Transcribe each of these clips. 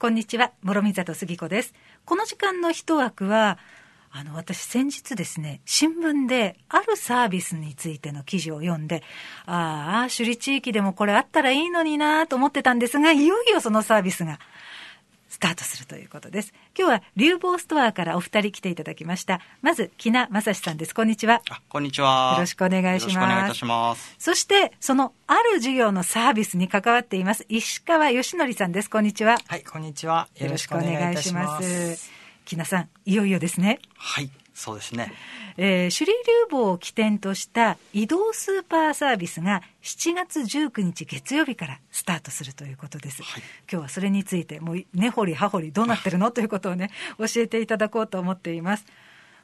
こんにちは、諸見里杉子です。この時間の一枠は、あの、私先日ですね、新聞であるサービスについての記事を読んで、ああ、首里地域でもこれあったらいいのになと思ってたんですが、いよいよそのサービスがスタートするということです。今日は流房ストアからお二人来ていただきました。まず、木名正史さんです。こんにちは。こんにちは。よろしくお願いします。よろしくお願いいたします。そして、そのある事業のサービスに関わっています、石川義則さんです。こんにちは。はい、こんにちは。よろしくお願いいたします。木名さん、いよいよですね。はい。そうですね。えー、首里流房を起点とした移動スーパーサービスが7月19日月曜日からスタートするということです。はい、今日はそれについて、もう根掘り葉掘りどうなってるの？ということをね、教えていただこうと思っています。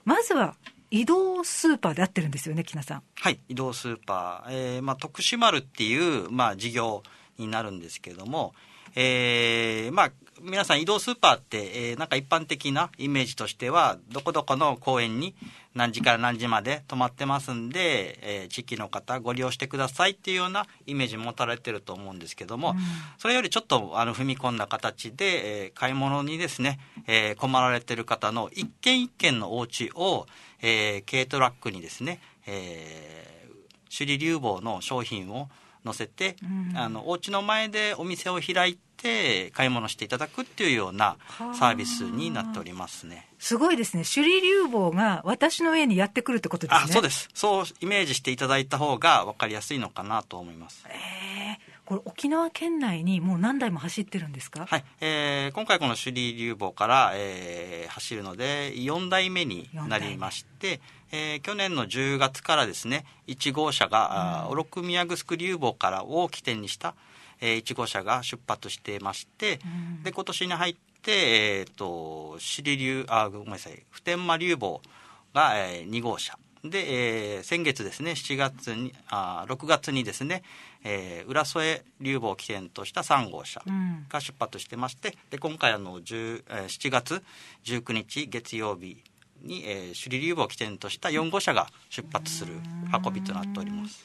まずは、移動スーパーで合ってるんですよね、木名さん。はい、移動スーパー。えー、まあ、徳島丸っていう、まあ、事業になるんですけれども、えー、まあ、皆さん移動スーパーって、えー、なんか一般的なイメージとしては、どこどこの公園に何時から何時まで泊まってますんで、えー、地域の方ご利用してくださいっていうようなイメージ持たれてると思うんですけども、うん、それよりちょっとあの踏み込んだ形で、えー、買い物にですね、えー、困られてる方の一軒一軒のお家を、えー、軽トラックにですね、えー、首里流房の商品を載せて、うん、あのお家の前でお店を開いて買い物していただくっていうようなサービスになっておりますね。すごいですね。首里流房が私の家にやってくるってことですね。あ、そうです。そうイメージしていただいた方が分かりやすいのかなと思います。えーこれ沖縄県内にもう何台も走ってるんですか、はいえー、今回この首里流房から、えー、走るので4台目になりまして、えー、去年の10月からですね1号車が、うん、小禄宮城流房からを起点にした、えー、1号車が出発してまして、うん、で今年に入って、えーと、首里流あごめんなさい普天間流房が、えー、2号車。で、えー、先月ですね7月にあ6月にですね、えー、浦添流房を起点とした3号車が出発してまして、うん、で今回あの、10えー、7月19日月曜日に、えー、首里流房を起点とした4号車が出発する運びとなっております。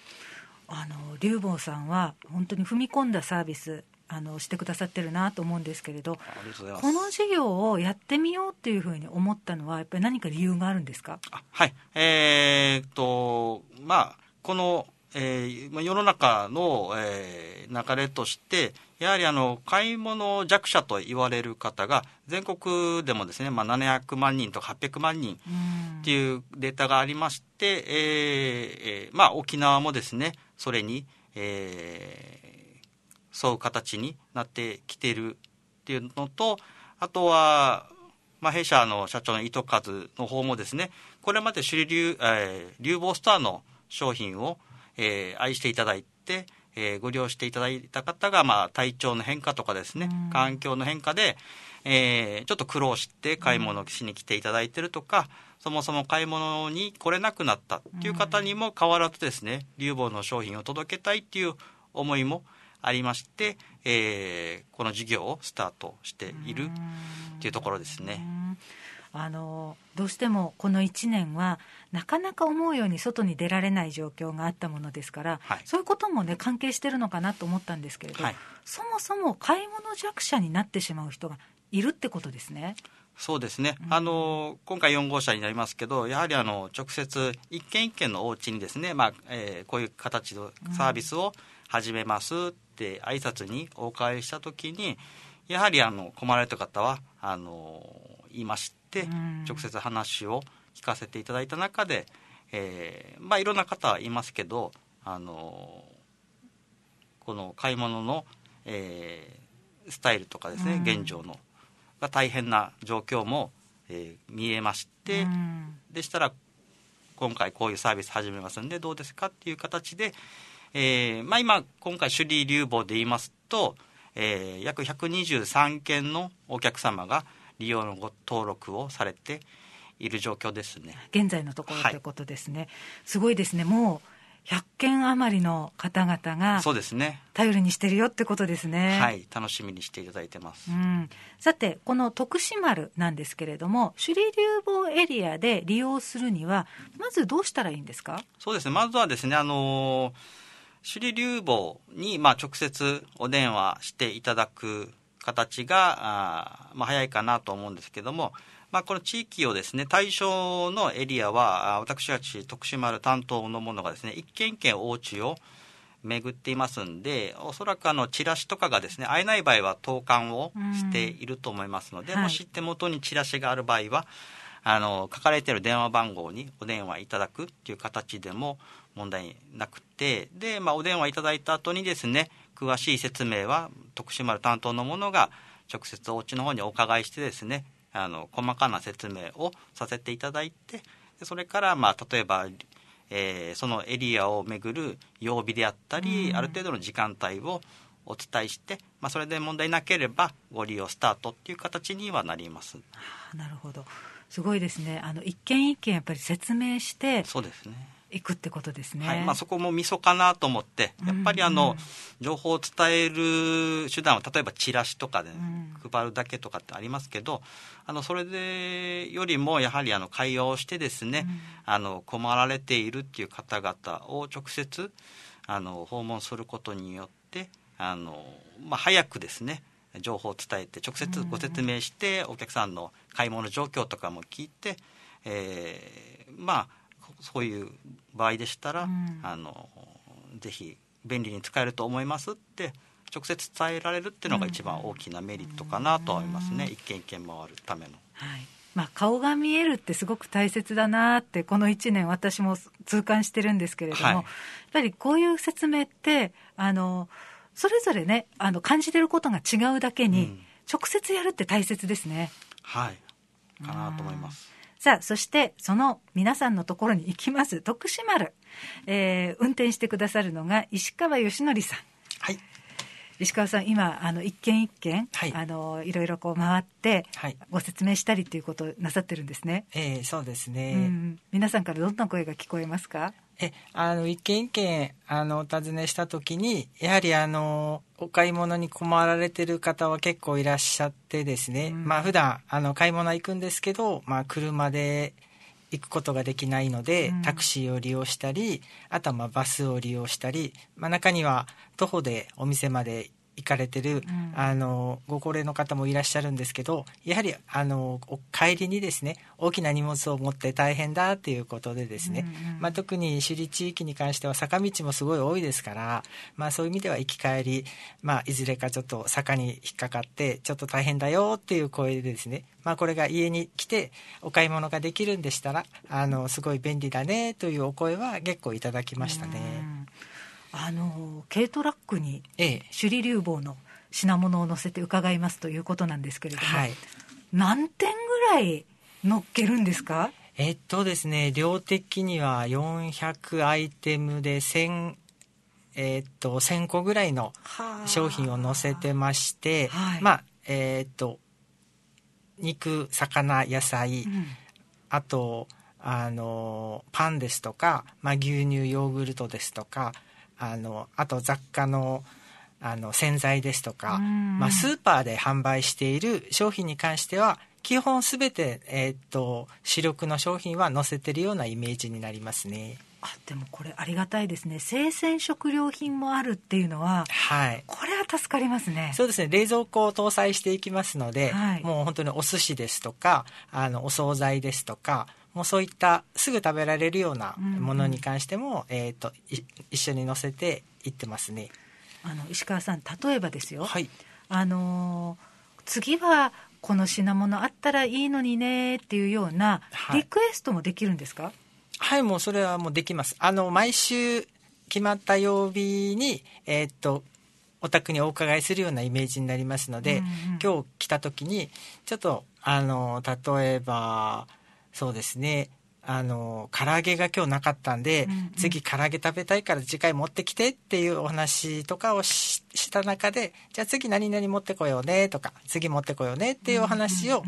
あの流房さんは本当に踏み込んだサービスあのしてくださってるなと思うんですけれどこの事業をやってみようっていうふうに思ったのはやっぱり何か理由があるんですか？はい。えー、っとまあこの、えー、世の中の、えー、流れとしてやはりあの買い物弱者と言われる方が全国でもですね、まあ、700万人とか800万人っていうデータがありまして、えーえーまあ、沖縄もですねそれに、えー、沿う形になってきているっていうのと、あとは、まあ、弊社の社長の糸数の方もですね、これまで首里流、えー、流房ストアの商品を、えー、愛していただいて、えー、ご利用していただいた方が、まあ、体調の変化とかですね、環境の変化で、えー、ちょっと苦労して買い物しに来ていただいてるとか、そもそも買い物に来れなくなったっていう方にも変わらずですね、流房の商品を届けたいっていう思いも、ありまして、えー、この事業をスタートしているというところですね。あのどうしてもこの1年はなかなか思うように外に出られない状況があったものですから、はい、そういうこともね関係してるのかなと思ったんですけれど、はい、そもそも買い物弱者になってしまう人がいるってことですね。そうですね、うん、あの今回4号車になりますけど、やはりあの直接、一軒一軒のお家にですね、まあえー、こういう形のサービスを始めますって挨拶にお伺いした時にやはりあの困られた方はあの言いまして、直接話を聞かせていただいた中で、えー、まあいろんな方はいますけどあのこの買い物の、えー、スタイルとかですね、現状のが大変な状況も、えー、見えまして、でしたら今回こういうサービス始めますんでどうですかっていう形で、えーまあ、今、今回、首里流房で言いますと、えー、約123件のお客様が利用のご登録をされている状況ですね。現在のところということですね、はい、すごいですね、もう100件余りの方々がそうですね。頼りにしてるよってことですね。はい、楽しみにしていただいてます。うん、さて、この徳島丸なんですけれども、首里流房エリアで利用するには、まずどうしたらいいんですか？そうですね、まずはですね、あのー首里流房に、まあ、直接お電話していただく形があ、まあ、早いかなと思うんですけども、まあ、この地域をですね対象のエリアは私たち徳島丸担当の者がですね一軒一軒お家を巡っていますんでおそらくあのチラシとかがですね会えない場合は投函をしていると思いますので、もし手元にチラシがある場合はあの書かれている電話番号にお電話いただくっていう形でも問題なくてで、まあ、お電話いただいた後にですね詳しい説明は徳島の担当の者が直接お家の方にお伺いしてですねあの細かな説明をさせていただいてそれから、まあ、例えば、えー、そのエリアを巡る曜日であったり、うん、ある程度の時間帯をお伝えして、まあ、それで問題なければご利用スタートっていう形にはなります。なるほど。すごいですね。あの一件一件やっぱり説明してそうですねいくってことですね、はい。まあ、そこもみそかなと思ってやっぱりあの、うんうん、情報を伝える手段は例えばチラシとかで、配るだけとかってありますけどあのそれでよりもやはりあの会話をしてですね、うん、あの困られているっていう方々を直接あの訪問することによってあの、まあ、早くですね情報を伝えて直接ご説明してお客さんの買い物状況とかも聞いて、えー、まあそういう場合でしたら、うん、あのぜひ便利に使えると思いますって直接伝えられるっていうのが一番大きなメリットかなと思いますね、うん、一軒一軒回るための。はい。まあ、顔が見えるってすごく大切だなってこの1年私も痛感してるんですけれども、はい、やっぱりこういう説明ってあのそれぞれねあの感じてることが違うだけに、うん、直接やるって大切ですね。はい。かなと思います。さあ、そしてその皆さんのところに行きます、徳島丸、えー、運転してくださるのが石川義則さん。はい。石川さん、今、あの一軒一軒、はい、あのいろいろこう回って、はい、ご説明したりということをなさってるんですね。ええー、そうですね、うん。皆さんからどんな声が聞こえますか？えあの一軒一軒あのお尋ねした時にやはりあのお買い物に困られてる方は結構いらっしゃってですね、うん、まあ普段あの買い物行くんですけど、まあ、車で行くことができないので、うん、タクシーを利用したりあとはまあバスを利用したり、まあ、中には徒歩でお店まで行かれてる、うん、あのご高齢の方もいらっしゃるんですけどやはりあの帰りにですね大きな荷物を持って大変だっていうことでですね、うんうん、まあ、特に首里地域に関しては坂道もすごい多いですから、まあ、そういう意味では行き帰り、まあ、いずれかちょっと坂に引っかかってちょっと大変だよっていう声でですねまあ、これが家に来てお買い物ができるんでしたらあのすごい便利だねというお声は結構いただきましたね。あの軽トラックに首里流房の品物を載せて伺いますということなんですけれども、はい、何点ぐらい乗っけるんですか？えっとですね量的には400アイテムで1000えー、っと1000個ぐらいの商品を載せてまして、はい、まあえー、っと肉魚野菜、うん、あとあのパンですとか、まあ、牛乳ヨーグルトですとかあのあと雑貨のあの洗剤ですとか、まあ、スーパーで販売している商品に関しては基本すべて、えー、っと主力の商品は載せてるようなイメージになりますね。あでもこれありがたいですね。生鮮食料品もあるっていうのは、はい、これは助かりますね。そうですね。冷蔵庫を搭載していきますので、はい、もう本当にお寿司ですとかあのお惣菜ですとかもうそういったすぐ食べられるようなものに関しても、うんうん、えーと、一緒に載せていってますね。あの石川さん例えばですよ、はい、あの次はこの品物あったらいいのにねっていうようなリクエストもできるんですか、はい、はい、もうそれはもうできます。あの毎週決まった曜日にえっ、ー、とお宅にお伺いするようなイメージになりますので、うんうん、今日来た時にちょっとあの例えばそうですね。あの唐揚げが今日なかったんで、うんうん、次唐揚げ食べたいから次回持ってきてっていうお話とかをした中でじゃあ次何々持ってこようねとか次持ってこようねっていうお話を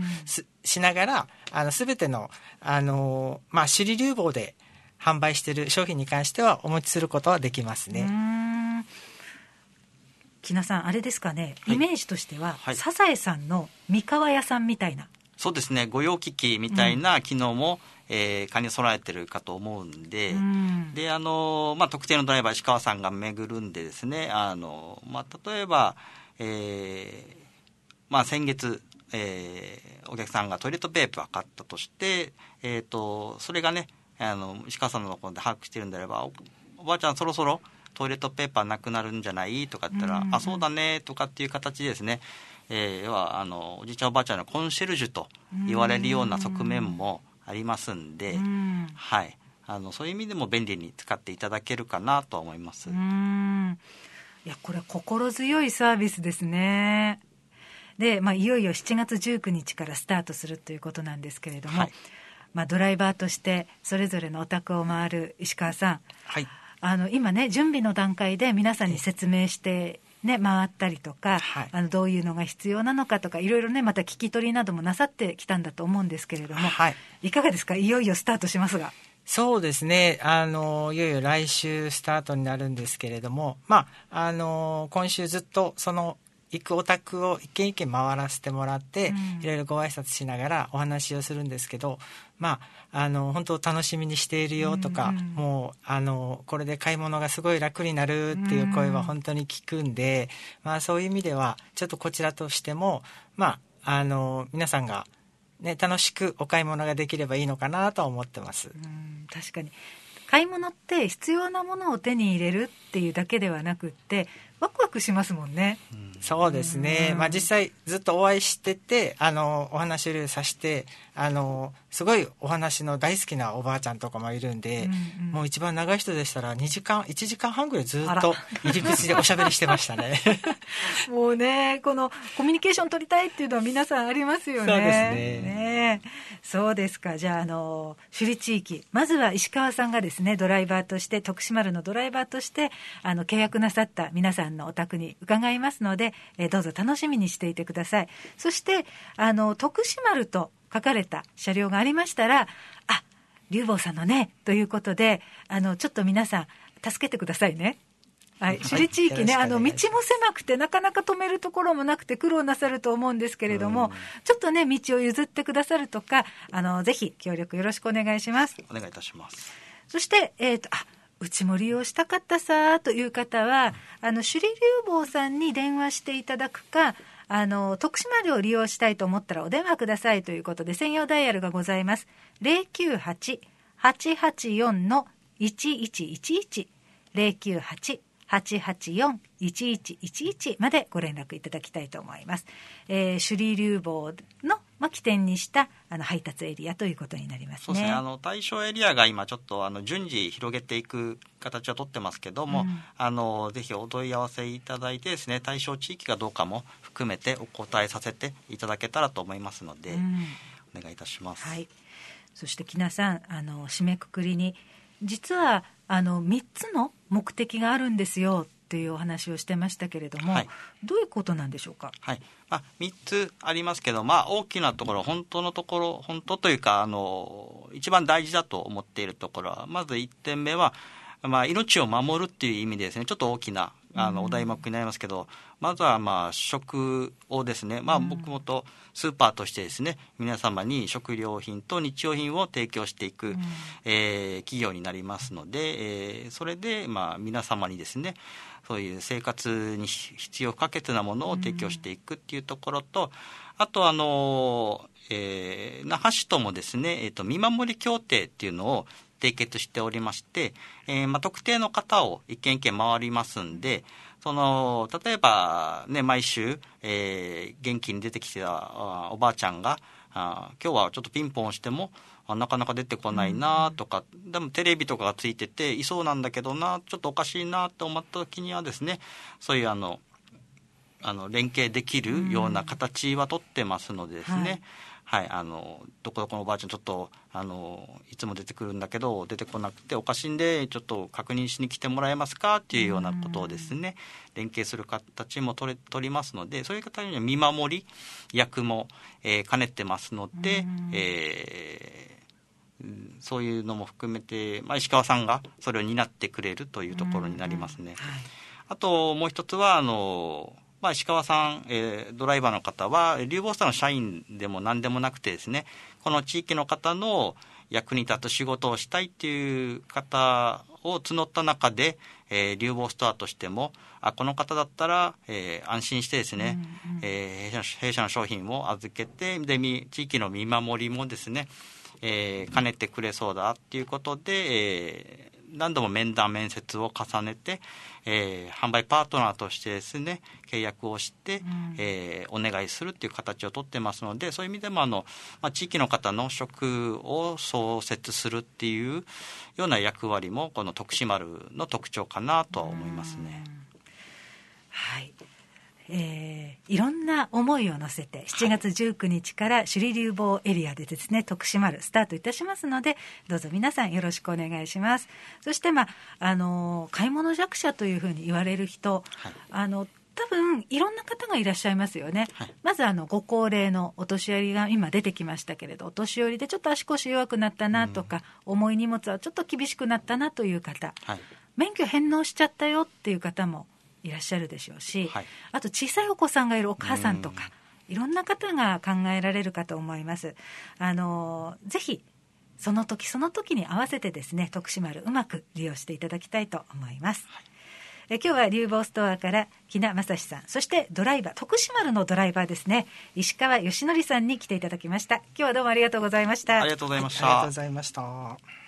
しながらあの全てのあの、まあ、首里流房で販売している商品に関してはお持ちすることはできますね。木名さんあれですかね、イメージとしては、はい、サザエさんの三河屋さんみたいなそうですね御用機器みたいな機能も、うん、えー、兼ね備えてるかと思うんで、うん、であの、まあ、特定のドライバー石川さんが巡るんでですねあの、まあ、例えば、えーまあ、先月、えー、お客さんがトイレットペーパー買ったとして、えーと、それがねあの石川さんのところで把握してるんであればおばあちゃんそろそろトイレットペーパーなくなるんじゃない？とか言ったら、あそうだねとかっていう形ですね、えー、要はあのおじいちゃんおばあちゃんのコンシェルジュと言われるような側面もありますんで、はい、あのそういう意味でも便利に使っていただけるかなと思います。いやこれ心強いサービスですね。で、まあ、いよいよ7月19日からスタートするということなんですけれども、はい、まあ、ドライバーとしてそれぞれのお宅を回る石川さん、はい、あの今ね準備の段階で皆さんに説明してね、回ったりとか、はい、あのどういうのが必要なのかとかいろいろねまた聞き取りなどもなさってきたんだと思うんですけれども、はい、いかがですか？いよいよスタートしますが。そうですね。あのいよいよ来週スタートになるんですけれども、まあ、あの今週ずっとその行くお宅を一軒一軒回らせてもらって、いろいろご挨拶しながらお話をするんですけど、まあ、あの本当楽しみにしているよとか、うん、もうあのこれで買い物がすごい楽になるっていう声は本当に聞くんで、うん、まあ、そういう意味ではちょっとこちらとしても、まあ、あの皆さんが、ね、楽しくお買い物ができればいいのかなと思ってます。うん確かに。買い物って必要なものを手に入れるっていうだけではなくってワクワクしますもんね。そうですね、まあ、実際ずっとお会いしててあのお話をさしてあのすごいお話の大好きなおばあちゃんとかもいるんで、うんうん、もう一番長い人でしたら2時間1時間半ぐらいずっと入り口でおしゃべりしてましたね。もうねこのコミュニケーション取りたいっていうのは皆さんありますよね。そうですね。ね。そうですか。じゃああの首里地域。まずは石川さんがですねドライバーとして徳島丸のドライバーとしてあの契約なさった皆さんのお宅に伺いますので、えー、どうぞ楽しみにしていてくださいそしてあの徳島丸と書かれた車両がありましたら、あ龍坊さんのね、ということで、あの、ちょっと皆さん、助けてくださいね。はい、首里地域ね、あの、道も狭くて、なかなか止めるところもなくて苦労なさると思うんですけれども、ちょっとね、道を譲ってくださるとか、あの、ぜひ協力よろしくお願いします。お願いいたします。そして、えっ、ー、と、あ、うちも利用したかったさという方は、あの、首里流坊さんに電話していただくか、あの、徳島でを利用したいと思ったらお電話くださいということで、専用ダイヤルがございます。098-884-1111。098 884-1111までご連絡いただきたいと思います。えー、首里流房の、まあ、起点にしたあの配達エリアということになりますね。そうですね。あの対象エリアが今ちょっとあの順次広げていく形をとってますけども、うん、あのぜひお問い合わせいただいてですね、対象地域かどうかも含めてお答えさせていただけたらと思いますので、うん、お願いいたします。はい。そして木名さん、あの締めくくりに実はあの3つの目的があるんですよというお話をしてましたけれども、はい、どういうことなんでしょうか、はい。まあ、3つありますけど、まあ、大きなところ本当のところ本当というかあの一番大事だと思っているところはまず1点目は、まあ、命を守るっていう意味でですね。ちょっと大きなあのお題目になりますけど、まずはまあ食をですね、まあ、僕もとスーパーとしてですね皆様に食料品と日用品を提供していく、うん、えー、企業になりますので、えー、それでまあ皆様にですねそういう生活に必要不可欠なものを提供していくっていうところと、あとあの、えー、那覇市ともですね、えーと、見守り協定っていうのを締結しておりまして、えーまあ、特定の方を一軒一軒回りますんで、その例えば、ね、毎週、えー、元気に出てきてたおばあちゃんがあ今日はちょっとピンポンしてもあなかなか出てこないなとか、でもテレビとかがついてていそうなんだけどなちょっとおかしいなと思った時にはですねそういうあのあの連携できるような形はとってますのでですね、はい。はい、あのどこどこのおばあちゃんちょっとあのいつも出てくるんだけど出てこなくておかしいんでちょっと確認しに来てもらえますかっていうようなことをですね連携する形も取れ取りますのでそういう方には見守り役も、えー、兼ねてますので、えー、そういうのも含めて、まあ、石川さんがそれを担ってくれるというところになりますね。はい、あともう一つはあのまあ、石川さん、えー、ドライバーの方は、流房さんの社員でも何でもなくてですね、この地域の方の役に立つ仕事をしたいっていう方を募った中で、えー、流房ストアとしてもあこの方だったら、えー、安心してですね、うんうん、えー、弊社の商品を預けてで地域の見守りもですね、えー、兼ねてくれそうだっていうことで、えー、何度も面談面接を重ねて、えー、販売パートナーとしてですね契約をして、うん、えー、お願いするっていう形をとってますのでそういう意味でもあの、まあ、地域の方の職を創設するっていうような役割もこの徳島丸の特徴かなとは思いますね。はいえー、いろんな思いを乗せて7月19日から首里流房エリアでですね徳島るスタートいたしますのでどうぞ皆さんよろしくお願いします。そして、まあ、あの買い物弱者というふうに言われる人、はい、あの多分いろんな方がいらっしゃいますよね、はい、まずあのご高齢のお年寄りが今出てきましたけれどお年寄りでちょっと足腰弱くなったなとか、うん、重い荷物はちょっと厳しくなったなという方、はい、免許返納しちゃったよっていう方もいらっしゃるでしょうし、はい、あと小さいお子さんがいるお母さんとか、いろんな方が考えられるかと思います。あのぜひその時その時に合わせてですね徳島るうまく利用していただきたいと思います。はい。え今日は流房ストアから木名正史さんそしてドライバー徳島るのドライバーですね。石川義則さんに来ていただきました。今日はどうもありがとうございました。ありがとうございました、はい、ありがとうございました